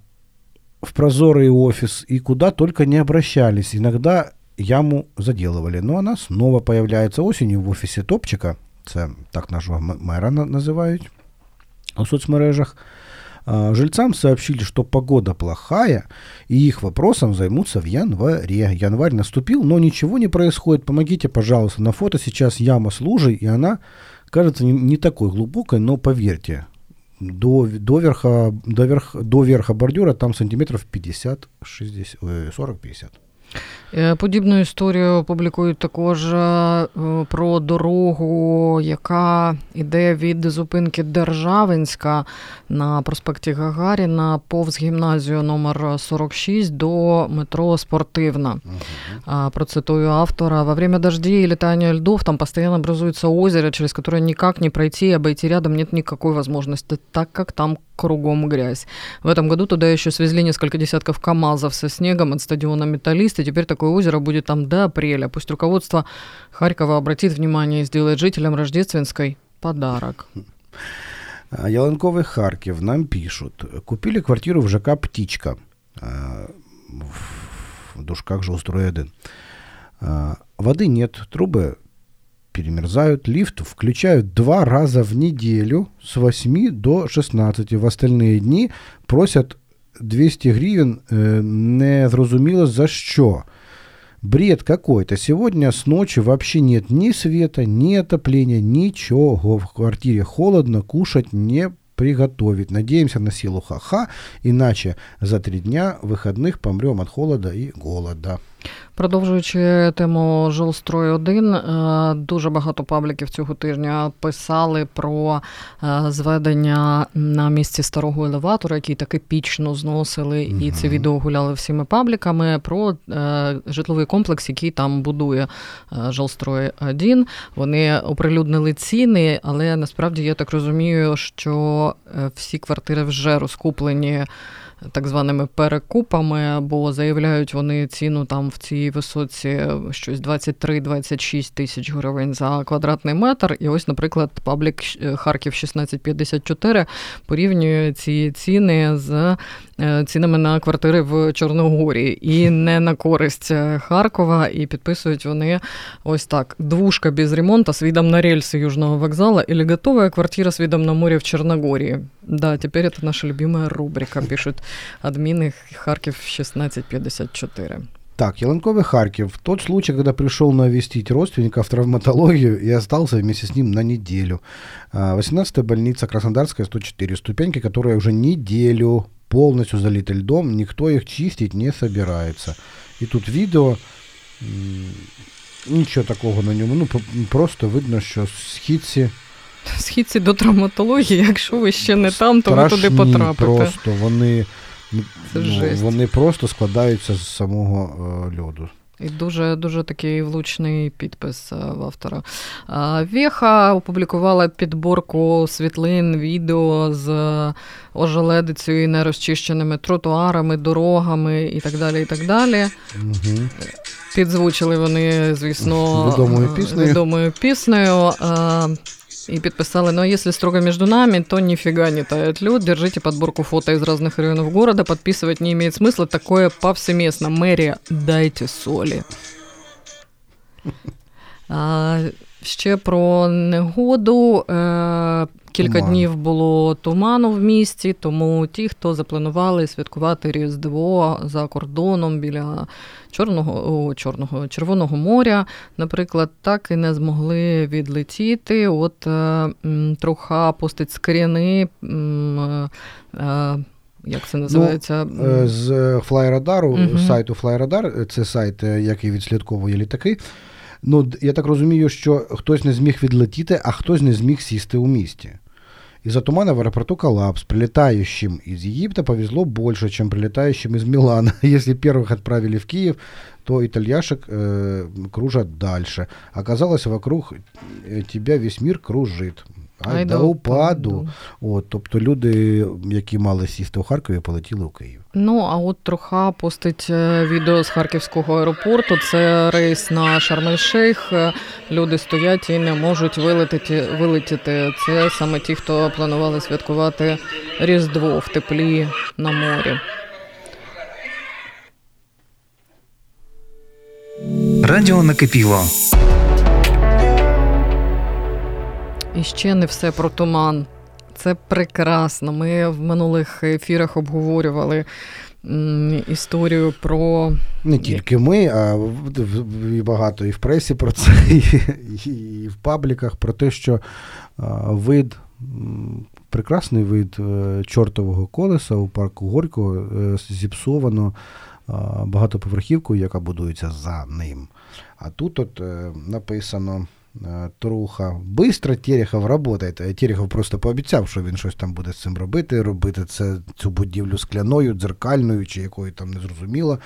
в прозорый офис, и куда только не обращались. Иногда яму заделывали, но она снова появляется осенью в офісі Топчика, це так нашого м- мера на- називають у соцмережах. А, Жильцам сообщили, что погода плохая, и их вопросом займутся в январе. Январь наступил, но ничего не происходит. Помогите, пожалуйста. На фото сейчас яма с лужей, и она кажется не, такой глубокой, но поверьте, до, до, верха, до, верх, до верха бордюра там сантиметров 50, 60, э, 40-50. Е, Подібну історію публікують також е, про дорогу, яка йде від зупинки Державинська на проспекті Гагаріна повз гімназію номер 46 до метро Спортивна. Процитую автора. Во время дождей и летания льдов там постоянно образуется озеро, через которое никак не пройти обойти рядом нет никакой возможности, так как там кругом грязь. В этом году туда еще свезли несколько десятков КАМАЗов со снегом от стадиона «Металлист», и теперь такое озеро будет там до апреля. Пусть руководство Харькова обратит внимание и сделает жителям Рождественской подарок. А, Яланковый Харьков нам пишут. Купили квартиру в ЖК «Птичка». а, В Душках жилстрой 1. А, Воды нет, трубы перемерзают, лифт включают два раза в неделю с 8 до 16. В остальные дни просят 200 гривен, э, не зрозуміло за що. Бред какой-то. Сегодня с ночи вообще нет ни света, ни отопления, ничего. В квартире холодно, кушать не приготовить. Надеемся на силу ха-ха, иначе за три дня выходных помрем от холода и голода. Продовжуючи тему Жилстрой 1, е, дуже багато пабліків цього тижня писали про е, зведення на місці старого елеватора, який таки пічно зносили, і це відео гуляли всіми пабліками. Про е, житловий комплекс, який там будує Жилстрой 1. Вони оприлюднили ціни, але насправді я так розумію, що всі квартири вже розкуплені так званими перекупами, бо заявляють вони ціну там в цій висоці щось 23-26 тисяч гривень за квадратний метр. І ось, наприклад, паблік е, Харків 1654 порівнює ці ціни з е, цінами на квартири в Чорногорії і не на користь е, Харкова. І підписують вони ось так: двушка без ремонта с видом на рельсы Южного вокзала или готовая квартира с видом на море в Черногории. Да, теперь это наша любимая рубрика, пишут админы Харьков 1654. Так, Яланковый Харьков. Тот случай, когда пришел навестить родственника в травматологию и остался вместе с ним на неделю. А, 18-я больница Краснодарская, 104. Ступеньки, которые уже неделю полностью залиты льдом, никто их чистить не собирается. И тут відео, нічого такого на ньому, ну просто видно, що східці. Східці до травматології, якщо ви ще не там, то ви туди потрапите. Просто вони Це ну, вони просто складаються з самого е, льоду. І дуже дуже такий влучний підпис е, в автора. Веха опублікувала підборку світлин, відео з ожеледицею і нерозчищеними тротуарами, дорогами і так далі. і так далі. Угу. Підзвучили вони, звісно, відомою піснею. Відомою піснею. И подписала, но если строго между нами, то нифига не тает лед. Держите подборку фото из разных районов города. Подписывать не имеет смысла. Такое повсеместно. Мэрия, дайте соли. А, Ще про негоду. Кілька Туман. днів було туману в місті, тому ті, хто запланували святкувати Різдво за кордоном біля Чорного о, Чорного Червоного моря, наприклад, так і не змогли відлетіти. От е, троха постить скріни. Е, е, як це називається? Ну, з флайрадару, угу. сайту Флайрадар, це сайт, який відслідковує літаки. Ну, я так розумію, що хтось не зміг відлетіти, а хтось не зміг сісти у місті. Из-за тумана в аэропорту коллапс. Прилетающим из Египта повезло больше, чем прилетающим из Милана. Если первых отправили в Киев, то итальяшек э, кружат дальше. Оказалось, вокруг э, тебя весь мир кружит. Ай да упаду. От, Тобто люди, які мали сісти у Харкові, полетіли у Київ. Ну, а от троха постить е, відео з харківського аеропорту. Це рейс на Шарм-Ель-Шейх. Е, люди стоять і не можуть вилетіти. вилетіти. Це саме ті, хто планували святкувати Різдво в теплі на морі. Радіо накипіло. І ще не все про туман. Це прекрасно. Ми в минулих ефірах обговорювали історію про. Не тільки ми, а і багато і в пресі про це, і, і в пабліках про те, що вид. Прекрасний вид е, чортового колеса у парку Горького е, зіпсовано багатоповерхівкою, яка будується за ним. А тут от е, написано Труха. Бистро Терехов работает. Терехов просто пообіцяв, що він щось там буде з цим робити, робити це, цю будівлю скляною, дзеркальною чи якою там не зрозуміло.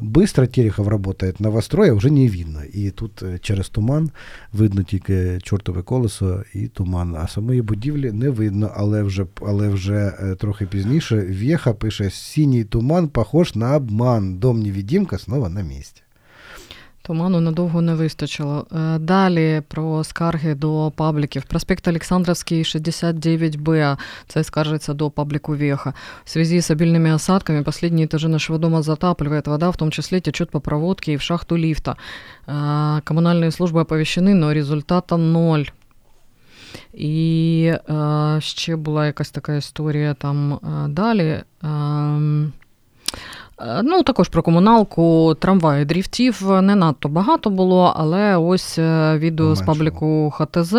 Быстро Терехов работает, новостроя вже не видно. І тут е, через туман видно тільки чортове колесо і туман. А самої будівлі не видно, але вже але вже е, трохи пізніше Вєха пише: синій туман похож на обман. Дом невидимка снова на місці. Туману надовго не вистачило. Е, далі про скарги до пабліків. Проспект Олександровський, 69Б. Це скаржится до паблику Веха. В связи с обильными осадками последние этажи нашего дома затапливает вода, в том числе течет по проводке и в шахту лифта. Е, коммунальные службы оповещены, но результата ноль. І е, ще була якась така історія там е, далі. Е, Е, ну, також про комуналку, трамваї дріфтів не надто багато було, але ось е, відео Менше. з пабліку ХТЗ.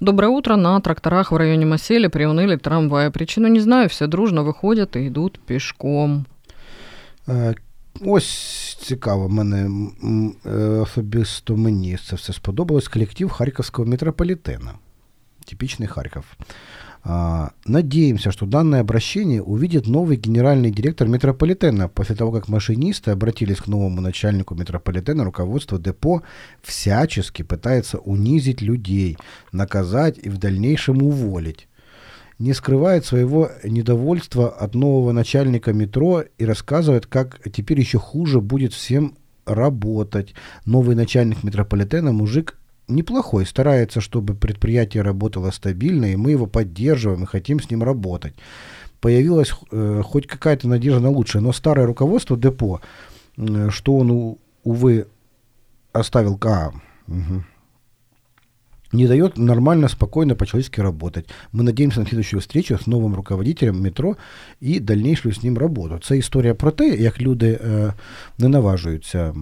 Добре утро на тракторах в районі Маселі приунили трамваї. Причину не знаю, всі дружно виходять і йдуть пішком. Е, ось цікаво, мене особисто мені це все сподобалось. Колектив Харківського метрополітена. Типічний Харків. А, надеемся, что данное обращение увидит новый генеральный директор метрополитена после того, как машинисты обратились к новому начальнику метрополитена, руководство депо всячески пытается унизить людей, наказать и в дальнейшем уволить. Не скрывает своего недовольства от нового начальника метро и рассказывает, как теперь еще хуже будет всем работать. Новый начальник метрополитена мужик неплохой, старается, чтобы предприятие работало стабильно, и мы его поддерживаем и хотим с ним работать. Появилась э, хоть какая-то надежда на лучшее, но старое руководство депо, э, что он, увы, оставил... А, угу, не дает нормально, спокойно, по-человечески работать. Мы надеемся на следующую встречу с новым руководителем метро і дальнейшую з ним роботу. Це історія про те, як люди е, не наважуються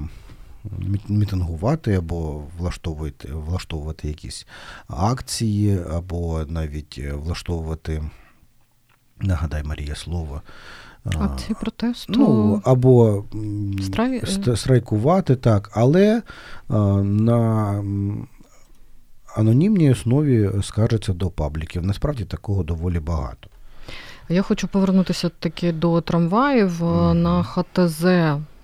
мітингувати або влаштовувати влаштовувати якісь акції, або навіть влаштовувати нагадай Марія слово. Акції протесту. Ну, або Страй... страйкувати, так, але на анонімній основі скаржаться до пабліків. Насправді такого доволі багато. Я хочу повернутися таки до трамваїв mm-hmm. на ХТЗ.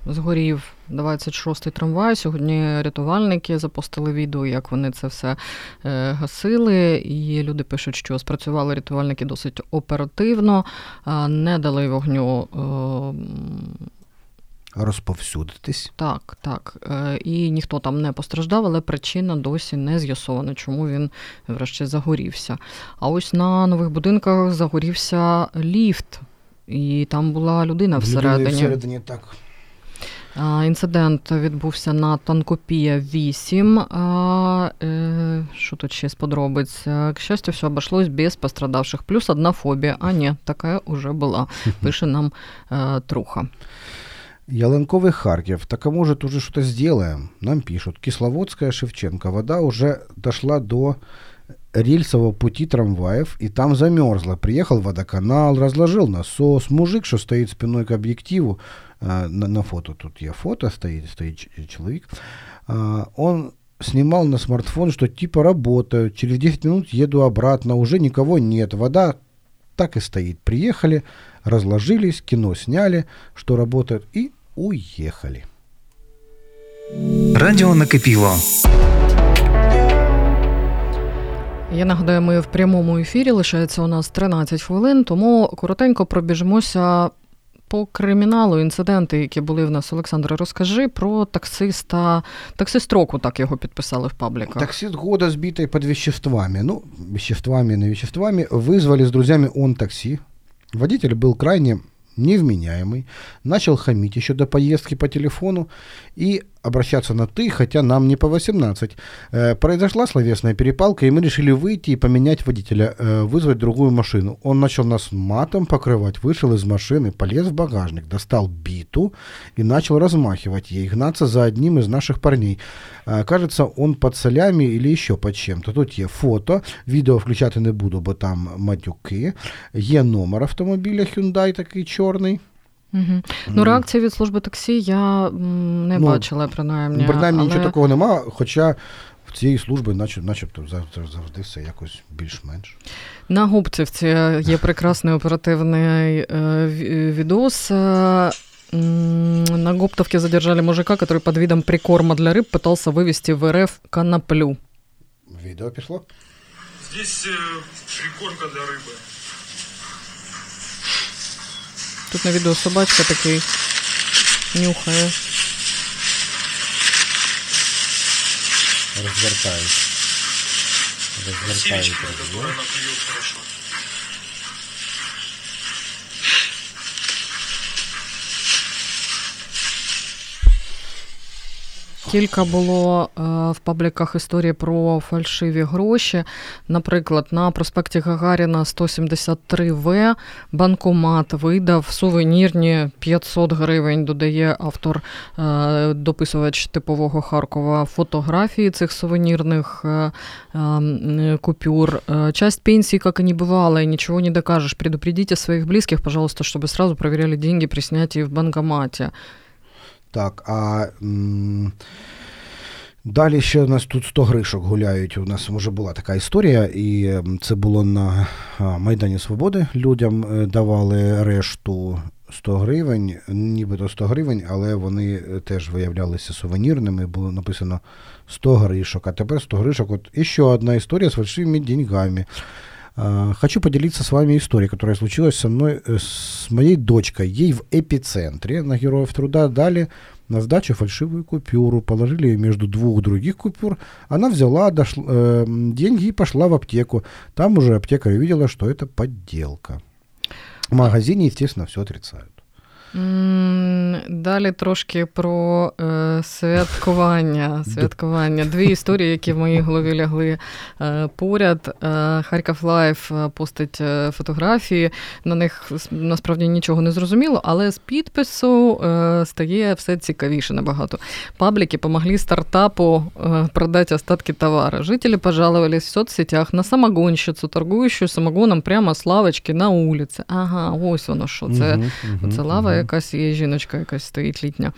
Згорів 26-й трамвай. Сьогодні рятувальники запостили відео, як вони це все е, гасили. І люди пишуть, що спрацювали рятувальники досить оперативно, не дали вогню е, розповсюдитись. Так, так. Е, і ніхто там не постраждав, але причина досі не з'ясована, чому він врешті загорівся. А ось на нових будинках загорівся ліфт, і там була людина всередині. всередині так. Інцидент відбувся на Танкопія 8. Е, що тут ще сподобається? К щастю, все обошлось без пострадавших. Плюс одна фобія. А ні, така вже була. Пише нам е, Труха. Яленковый Харьков. Так а может уже что-то сделаем? Нам пишут. Кисловодская Шевченко. Вода уже дошла до рельсового пути трамваев, и там замерзла. Приехал водоканал, разложил насос. Мужик, что стоит спиной к объективу, э, на, на фото, тут я фото стоит, стоит человек, э, он снимал на смартфон, что типа работают, через 10 минут еду обратно, уже никого нет, вода так и стоит. Приехали, разложились, кино сняли, что работают, и уехали. Радіо накипіло. Я нагадаю, ми в прямому ефірі лишається у нас 13 хвилин, тому коротенько пробіжмося по криміналу інциденти, які були в нас. Олександр, розкажи про таксиста, таксист року, так його підписали в пабліках. Таксист года, збитий під веществами. Ну, веществами, не веществами. Вызвали с друзьями он такси. Водитель был крайне невменяемый, начал хамить еще до поездки по телефону и обращаться на «ты», хотя нам не по 18. Э, произошла словесная перепалка, и мы решили выйти и поменять водителя, э, вызвать другую машину. Он начал нас матом покрывать, вышел из машины, полез в багажник, достал биту и начал размахивать ей, гнаться за одним из наших парней. Э, кажется, он под солями или еще под чем-то. Тут є фото, відео включати не буду, бо там матюки. Є номер автомобіля Hyundai такий чорний. Угу. Ну, реакції від служби таксі я не ну, бачила, принаймні. Принаймні але... нічого такого немає, хоча в цієї служби начеб, начебто завжди все якось більш-менш. На Губцівці є прекрасний оперативний е, відос. На Гоптовке задержали мужика, который под видом прикорма для рыб пытался вывести в РФ коноплю. Видео пришло? Здесь э, прикормка для рыбы. Тут на відео собачка такий нюхає. Розвертають. Розвертають. Кілька було е, в пабліках історії про фальшиві гроші. Наприклад, на проспекті Гагаріна 173В банкомат видав сувенірні 500 гривень. Додає автор е, дописувач типового Харкова фотографії цих сувенірних е, купюр. Часть пенсии, как и не бывало, и ничего не докажешь. Предупредите своих близких, пожалуйста, чтобы сразу проверяли деньги при снятии в банкомате. Так, а м- далі ще у нас тут 100 гришок гуляють. У нас вже була така історія, і це було на Майдані Свободи. Людям е, давали решту 100 гривень, нібито 100 гривень, але вони е, теж виявлялися сувенірними. Було написано 100 гришок. А тепер 100 гришок. От і ще одна історія з фальшивими деньгами. Хочу поделиться с вами историей, которая случилась со мной, э, с моей дочкой. Ей в эпицентре на Героев Труда дали на сдачу фальшивую купюру, положили ее между двух других купюр. Она взяла дошла, э, деньги и пошла в аптеку. Там уже аптекарь увидела, что это подделка. В магазине, естественно, все отрицают. Далі трошки про е, святкування. святкування. Дві історії, які в моїй голові лягли е, поряд. Е, Харків Life е, постить е, фотографії. На них насправді нічого не зрозуміло, але з підпису е, стає все цікавіше набагато. Пабліки помогли стартапу продати остатки товара. Жителі пожаловались в соцсетях на самогонщицю, торгуючу самогоном прямо з лавочки на вулиці. Ага, ось воно що. Це, угу, угу, це лава якась є жіночка, якась стоїть літня.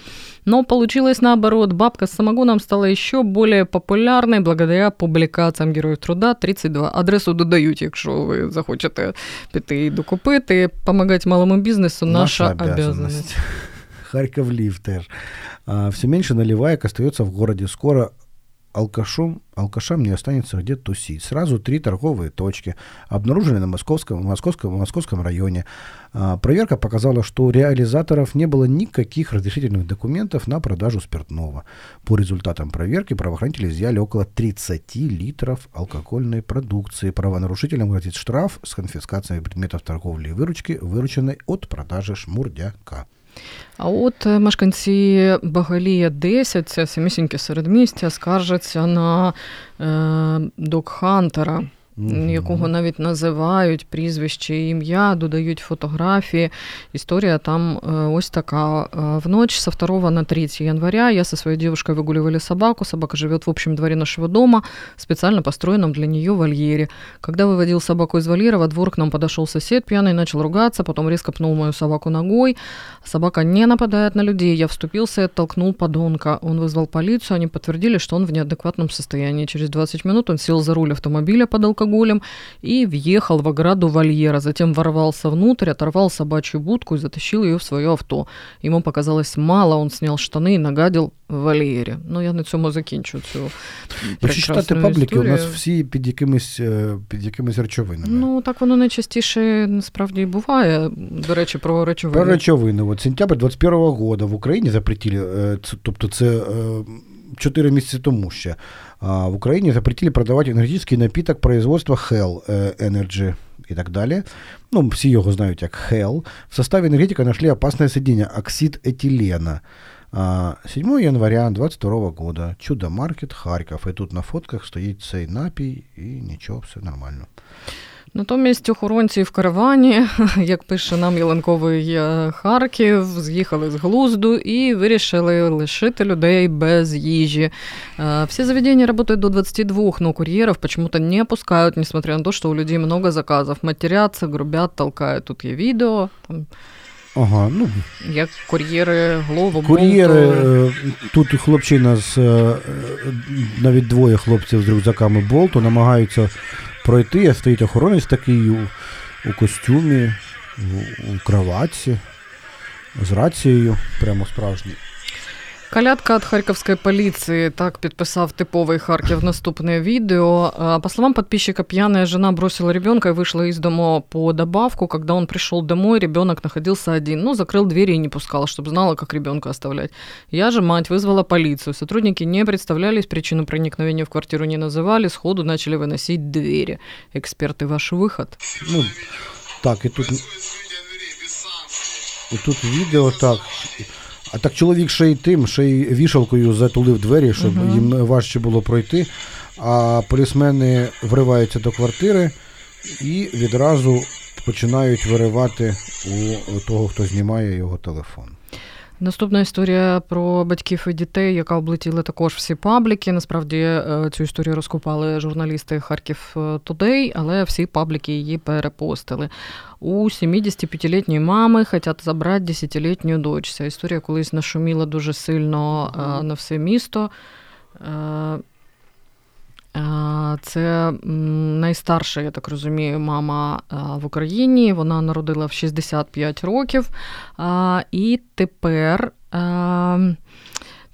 Но получилось наоборот. Бабка с самогоном стала еще более популярной благодаря публікаціям Героїв Труда 32. Адресу додають, якщо ви захочете піти і докупити. Помогать малому бізнесу наша, наша обязанность. Харьков Лифтер. Все меньше наливаек остается в городе. Скоро алкашом, алкашам не останется где тусить. Сразу три торговые точки обнаружены на московском, московском, московском районе. А, проверка показала, что у реализаторов не было никаких разрешительных документов на продажу спиртного. По результатам проверки правоохранители изъяли около 30 литров алкогольной продукции. Правонарушителям грозит штраф с конфискацией предметов торговли и выручки, вырученной от продажи шмурдяка. А от е, мешканці Багалія 10, це самісіньке середмістя, скаржаться на е, Док-Хантера угу. якого навіть називають прізвище і ім'я, додають фотографії. История там э, ось така. Э, в ночь со 2 на 3 января я со своей девушкой выгуливали собаку. Собака живет в общем дворе нашего дома, специально построенном для нее вольере. Когда выводил собаку из вольера, во двор к нам подошел сосед пьяный, начал ругаться, потом резко пнул мою собаку ногой. Собака не нападает на людей. Я вступился и оттолкнул подонка. Он вызвал полицию, они подтвердили, что он в неадекватном состоянии. Через 20 минут он сел за руль автомобиля под алкоголем и въехал в ограду вольера. Затем ворвался внутрь, оторвал собачью будку и затащил ее в свое авто. Ему показалось мало, он снял штаны и нагадил в вольєрі. Ну, я на цьому закінчу цю Якщо читати пабліки, у нас всі під якимись під якимись речовинами. Ну, так воно найчастіше насправді і буває. До речі, про речовини. Про речовини. От сентябрь 21 года в Україні запретили, тобто це 4 місяці тому ще. В Украине запретили продавать энергетический напиток производства Hell Energy и так далее. Ну, все его знают как Hell. В составе энергетика нашли опасное соединение – оксид этилена. 7 января 22 года. Чудо-маркет, Харьков. И тут на фотках стоит цей напій, і нічого, все нормально. Натомість охоронці в каравані, як пише нам Яланковий е, Харків, з'їхали з глузду і вирішили лишити людей без їжі. Е, Все заведения работают до 22, но курьеров почему-то не пускают, несмотря на то, что у людей много заказов. Матерятся, грубят, толкают. Тут є відео. Там... Ага, ну як кур'єри голову. Кур'єри болту. тут хлопчина з навіть двоє хлопців з рюкзаками болту намагаються пройти, а стоїть охоронець такий у, у костюмі, у, у кроватці, з рацією, прямо справжній. Колядка от харьковской полиции, так подписав типовый Харьков наступное видео. По словам подписчика, пьяная жена бросила ребенка и вышла из дома по добавку. Когда он пришел домой, ребенок находился один. Ну, закрыл двери и не пускал, чтобы знала, как ребенка оставлять. Я же, мать, вызвала полицию. Сотрудники не представлялись, причину проникновения в квартиру не называли, сходу начали выносить двери. Эксперты, ваш выход? Ну, так, и тут... И тут видео так... А так чоловік ще й тим, ще й вішалкою затулив двері, щоб uh-huh. їм важче було пройти. А полісмени вриваються до квартири і відразу починають виривати у того, хто знімає його телефон. Наступна історія про батьків і дітей, яка облетіла також всі пабліки. Насправді е, цю історію розкопали журналісти Харків Тудей, але всі пабліки її перепостили. У 75-літньої мами хочуть забрати 10-літню дочь. Ця історія колись нашуміла дуже сильно е, на все місто. Е, це найстарша, я так розумію, мама в Україні. Вона народила в 65 років. І тепер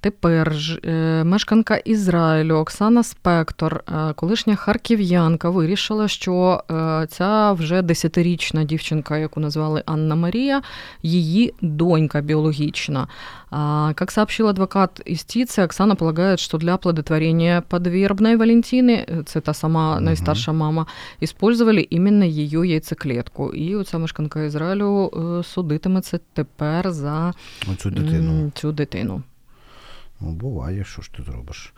тепер ж е, мешканка Ізраїлю Оксана Спектор, е, колишня харків'янка, вирішила, що е, ця вже десятирічна дівчинка, яку назвали Анна Марія, її донька биологична. А, Как сообщил адвокат истицы, Оксана полагает, что для оплодотворения подвербной Валентины, э, це та сама Мгм. найстарша мама, использовали именно її яйцеклетку. І оця мешканка Ізраїлю е, судитиметься тепер за Оцю дитину. м, цю дитину. Ну, бывает, что ж ты зробишь.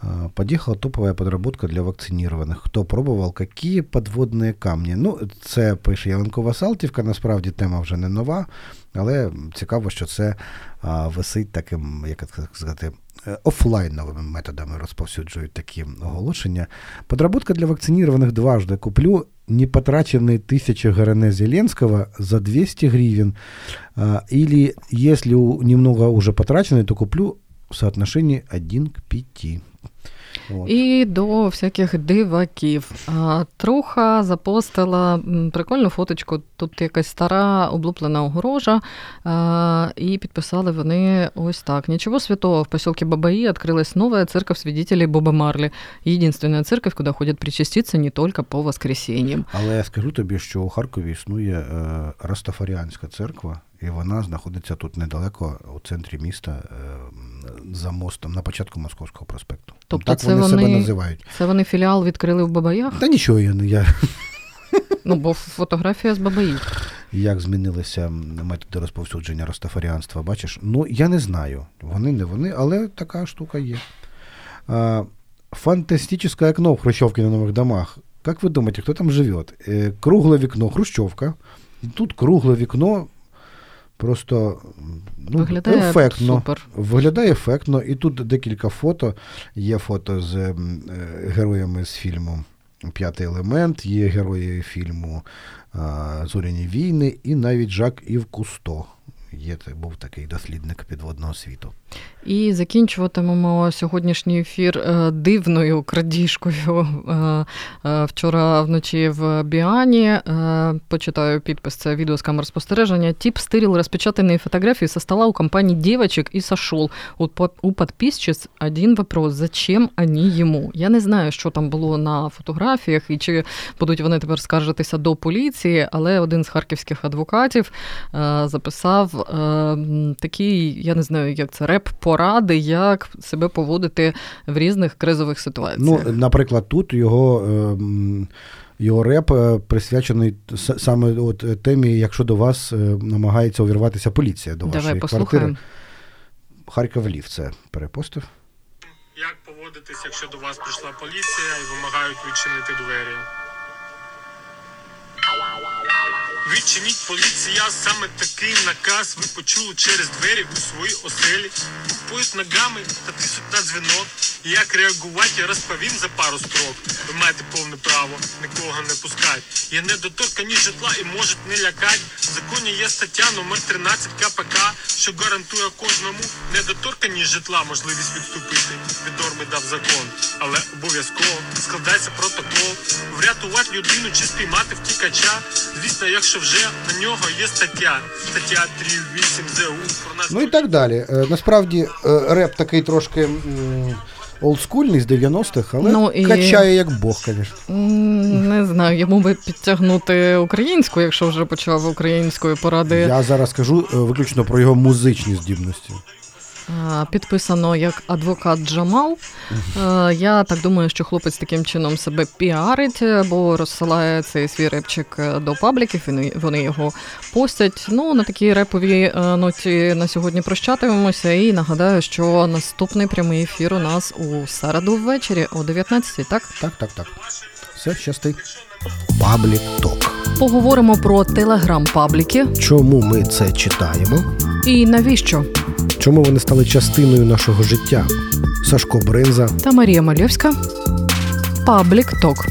А, Подъехала топовая подработка для вакцинированных. Хто пробував, які подводні камні? Ну, це пише Ялинкова Салтівка, насправді тема вже не нова, але цікаво, що це а, висить таким, як це сказати, е, офлайновими методами розповсюджують такі оголошення. Подработка для вакцинированных дважды. Куплю непотраченные тысячи ГРН Зеленского за 200 гривен. А, Или если у- немного уже потрачено, то куплю в соотношении 1 к 5. Вот. І до всяких диваків. А, Труха запостила прикольну фоточку. Тут якась стара облуплена огорожа, а, і підписали вони ось так. Ничего святого, в поселке Бабаи открылась новая церковь свидетелей Боба Марли. Единственная церковь, куда ходят причаститься не только по воскресеньям. Але я скажу тобі, що у Харкові існує е, Растафаріанська церква, і вона знаходиться тут недалеко у центрі міста е, за мостом на початку Московського проспекту. Тобто так це вони, себе вони- називають. Це вони філіал відкрили в Бабаях? Та нічого я не я. Ну, бо фотографія з Бабаї. Як змінилися методи розповсюдження растафаріанства, бачиш? Ну, я не знаю. Вони не вони, але така штука є. А, фантастическое окно в Хрущевке на новых домах. Как вы думаете, кто там живет? Э, круглое вікно, Хрущевка. І тут кругле вікно просто ну, Виглядає ефектно. супер. Виглядає ефектно. І тут декілька фото. Є фото з е, героями з фільму П'ятий елемент, є герої фільму е, Зоряні війни, і навіть Жак Ів Кусто. Є, був такий дослідник підводного світу. І закінчуватимемо сьогоднішній ефір е, дивною крадіжкою. Е, е, Вчора вночі в Біані почитаю підпис, це відео з камер спостереження. Тип стырил распечатанные фотографии со стола у компании девочек и сошел. У, по- у подписчиц один вопрос: зачем они йому? Я не знаю, що там було на фотографіях і чи будуть вони тепер скаржитися до поліції, але один з харківських адвокатів записав такий, я не знаю, як це реп поради, як себе поводити в різних кризових ситуаціях. Ну, наприклад, тут його, ем, його реп е, присвячений саме от е, темі, якщо до вас е, намагається увірватися поліція до Давай вашої послухаємо. квартири. Харків Лів це перепостив. Як поводитись, якщо до вас прийшла поліція і вимагають відчинити двері? Відчиніть поліція, саме такий наказ ви почули через двері у своїй оселі. Купують ногами та тиснуть на дзвінок. Як реагувати, я розповім за пару строк. Ви маєте повне право нікого не пускати. Є недоторкані житла і можуть не лякати. В законі є стаття номер 13 КПК, що гарантує кожному недоторканість житла можливість відступити. Від норми дав закон, але обов'язково складається протокол. Врятувати людину чи спіймати втікача. Звісно, якщо вже на нього є стаття. Стаття 3.8 ЗУ про нас. Ну і так далі. Е, Насправді е, реп такий трошки олдскульний з 90-х, але Ну, і- качає як Бог, звісно. Не знаю, йому би підтягнути українську, якщо вже почав українською поради. Я зараз кажу е, виключно про його музичні здібності. Підписано як адвокат Джамал. Е, Я так думаю, що хлопець таким чином себе піарить, бо розсилає цей свій репчик е, до пабліків, вони, вони його постять. Ну, на такій реповій е, ноті на сьогодні прощатимемося. І нагадаю, що наступний прямий ефір у нас у середу ввечері о 19 так? Так, так, так. Все, щасти. Паблік ток. Поговоримо про телеграм-пабліки Чому ми це читаємо? і навіщо. Чому вони стали частиною нашого життя? Сашко Бринза. Та Марія Мальовська. Паблік Ток.